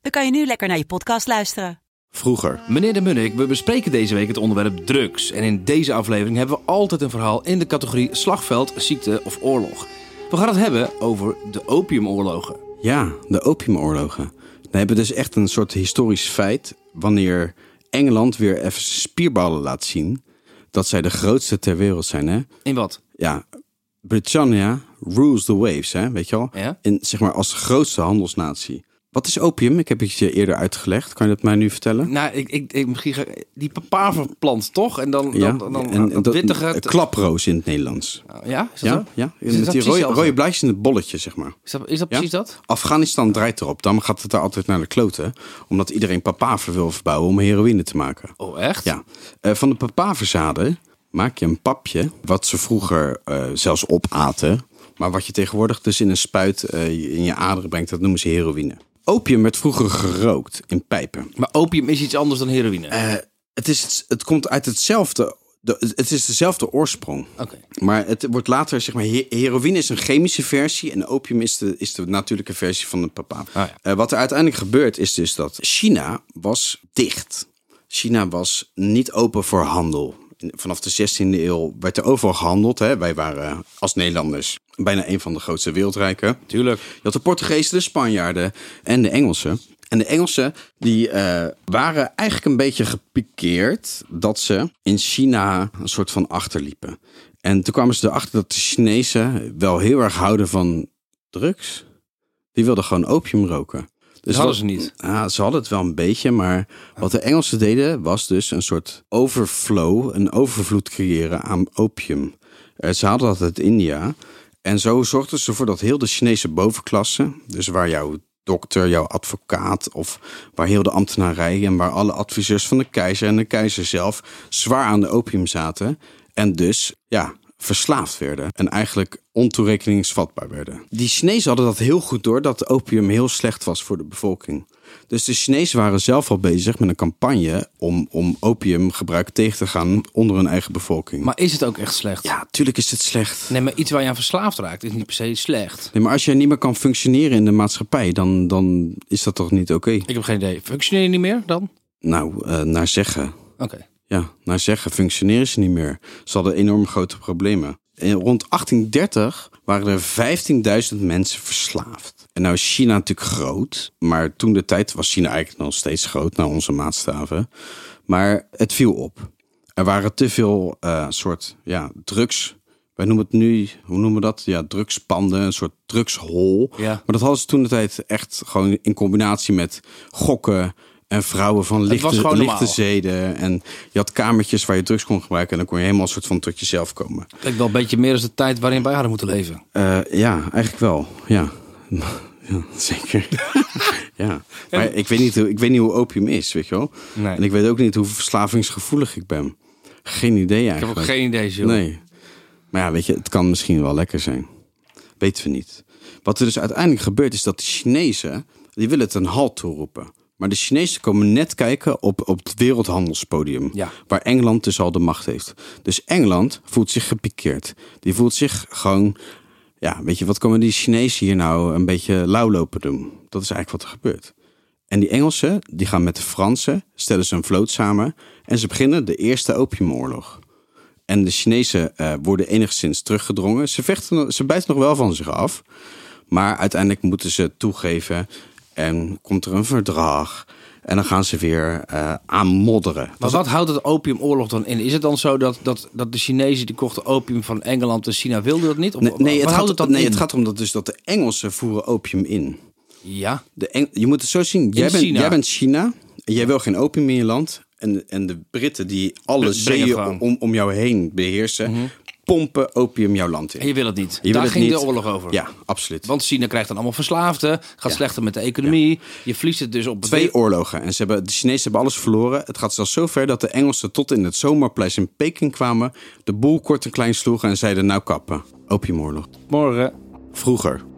dan kan je nu lekker naar je podcast luisteren. Vroeger. Meneer de Munnik, we bespreken deze week het onderwerp drugs. En in deze aflevering hebben we altijd een verhaal in de categorie slagveld, ziekte of oorlog. We gaan het hebben over de opiumoorlogen. Ja, de opiumoorlogen. We hebben dus echt een soort historisch feit wanneer Engeland weer even spierballen laat zien dat zij de grootste ter wereld zijn. Hè? In wat? Ja, Britannia rules the waves, hè? weet je wel? Ja. In, zeg maar als grootste handelsnatie. Wat is opium? Ik heb het je eerder uitgelegd. Kan je dat mij nu vertellen? Nou, ik, ik, ik misschien ga, die papaverplant toch? En dan, dan, dan, dan en, wittige... klaproos in het Nederlands. Ja, is dat Ja, zo? ja. Is dat Met die rode, rode blaadjes in het bolletje, zeg maar. Is dat, is dat Ja? precies dat? Afghanistan draait erop. Dan gaat het daar altijd naar de kloten. Omdat iedereen papaver wil verbouwen om heroïne te maken. Oh, echt? Ja. Eh, van de papaverzaden maak je een papje. Wat ze vroeger eh, zelfs opaten. Maar wat je tegenwoordig dus in een spuit eh, in je aderen brengt. Dat noemen ze heroïne. Opium werd vroeger gerookt in pijpen. Maar opium is iets anders dan heroïne. Eh, het, is, het, komt uit hetzelfde... De, het is dezelfde oorsprong. Oké. Maar het wordt later, zeg maar, he- heroïne is een chemische versie en opium is de, is de natuurlijke versie van de papa. ja. Eh, wat er uiteindelijk gebeurt is dus dat China was dicht. China was niet open voor handel. Vanaf de 16e eeuw werd er overal gehandeld. Hè. Wij waren als Nederlanders bijna een van de grootste wereldrijken. Tuurlijk. Je had de Portugezen, de Spanjaarden en de Engelsen. En de Engelsen die eh, waren eigenlijk een beetje gepikeerd dat ze in China een soort van achterliepen. En toen kwamen ze erachter dat de Chinezen wel heel erg houden van drugs. Die wilden gewoon opium roken. Dus hadden ze niet. Ja, ze hadden het wel een beetje, maar wat de Engelsen deden was dus een soort overflow, een overvloed creëren aan opium. Eh, ze hadden dat uit India. En zo zorgden ze ervoor dat heel de Chinese bovenklasse, dus waar jouw dokter, jouw advocaat of waar heel de ambtenarij en waar alle adviseurs van de keizer en de keizer zelf zwaar aan de opium zaten. En dus, ja, verslaafd werden en eigenlijk ontoerekeningsvatbaar werden. Die Chinezen hadden dat heel goed door dat opium heel slecht was voor de bevolking. Dus de Chinezen waren zelf al bezig met een campagne om, om opiumgebruik tegen te gaan onder hun eigen bevolking. Maar is het ook echt slecht? ja, tuurlijk is het slecht. Nee, maar iets waar je aan verslaafd raakt is niet per se slecht. Nee, maar als jij niet meer kan functioneren in de maatschappij, dan, dan is dat toch niet oké? Ik heb geen idee. Functioneer je niet meer dan? Nou, eh, naar zeggen. Oké. Ja, naar zeggen functioneren ze niet meer. Ze hadden enorm grote problemen. En rond 1830 waren er 15.000 mensen verslaafd. En nou is China natuurlijk groot. Maar toen de tijd was China eigenlijk nog steeds groot naar onze maatstaven. Maar het viel op. Er waren te veel eh, soort ja, drugs. Wij noemen het nu, hoe noemen we dat? Ja, drugspanden, een soort drugshol. Ja. Maar dat hadden ze toen de tijd echt gewoon in combinatie met gokken en vrouwen van was lichte, gewoon lichte zeden. En je had kamertjes waar je drugs kon gebruiken. En dan kon je helemaal een soort van tot jezelf komen. Lijkt wel een beetje meer als de tijd waarin wij hadden moeten leven. Eh, ja, eigenlijk wel. Ja, ja zeker. ja. Maar ik weet, niet hoe, ik weet niet hoe opium is, weet je wel. Nee. En ik weet ook niet hoe verslavingsgevoelig ik ben. Geen idee Ik heb eigenlijk. ook geen idee, Jules. Nee. Maar ja, weet je, het kan misschien wel lekker zijn. Weten we niet. Wat er dus uiteindelijk gebeurt is dat de Chinezen, die willen het een halt toeroepen. Maar de Chinezen komen net kijken op, op het wereldhandelspodium. Ja. Waar Engeland dus al de macht heeft. Dus Engeland voelt zich gepikeerd. Die voelt zich gewoon... Ja, weet je, wat komen die Chinezen hier nou een beetje lauw lopen doen? Dat is eigenlijk wat er gebeurt. En die Engelsen, die gaan met de Fransen, stellen ze een vloot samen... en ze beginnen de Eerste Opiumoorlog. En de Chinezen eh, worden enigszins teruggedrongen. Ze, vechten, ze bijten nog wel van zich af. Maar uiteindelijk moeten ze toegeven. En komt er een verdrag. En dan gaan ze weer eh aanmodderen. Maar wat houdt het opiumoorlog dan in? Is het dan zo dat, dat, dat de Chinezen die kochten opium van Engeland en China wilden dat niet? Of, Nee, het, houdt gaat, het nee in? het gaat erom dat, dus dat de Engelsen voeren opium in. Ja. De Eng- je moet het zo zien. Jij bent, China. jij bent China. En jij wil geen opium in je land. En, en de Britten die alle zeeën om, om jou heen beheersen. Pompen opium jouw land in. En je wil het niet. Je Daar het ging niet. de oorlog over. Ja, absoluut. Want China krijgt dan allemaal verslaafden. Gaat Ja. slechter met de economie. Je verliest het dus op Twee oorlogen. En ze hebben, de Chinezen hebben alles verloren. Het gaat zelfs zo ver dat de Engelsen tot in het zomerpaleis in Peking kwamen. De boel kort en klein sloegen en zeiden nou kappen. Opiumoorlog. morgen. Vroeger.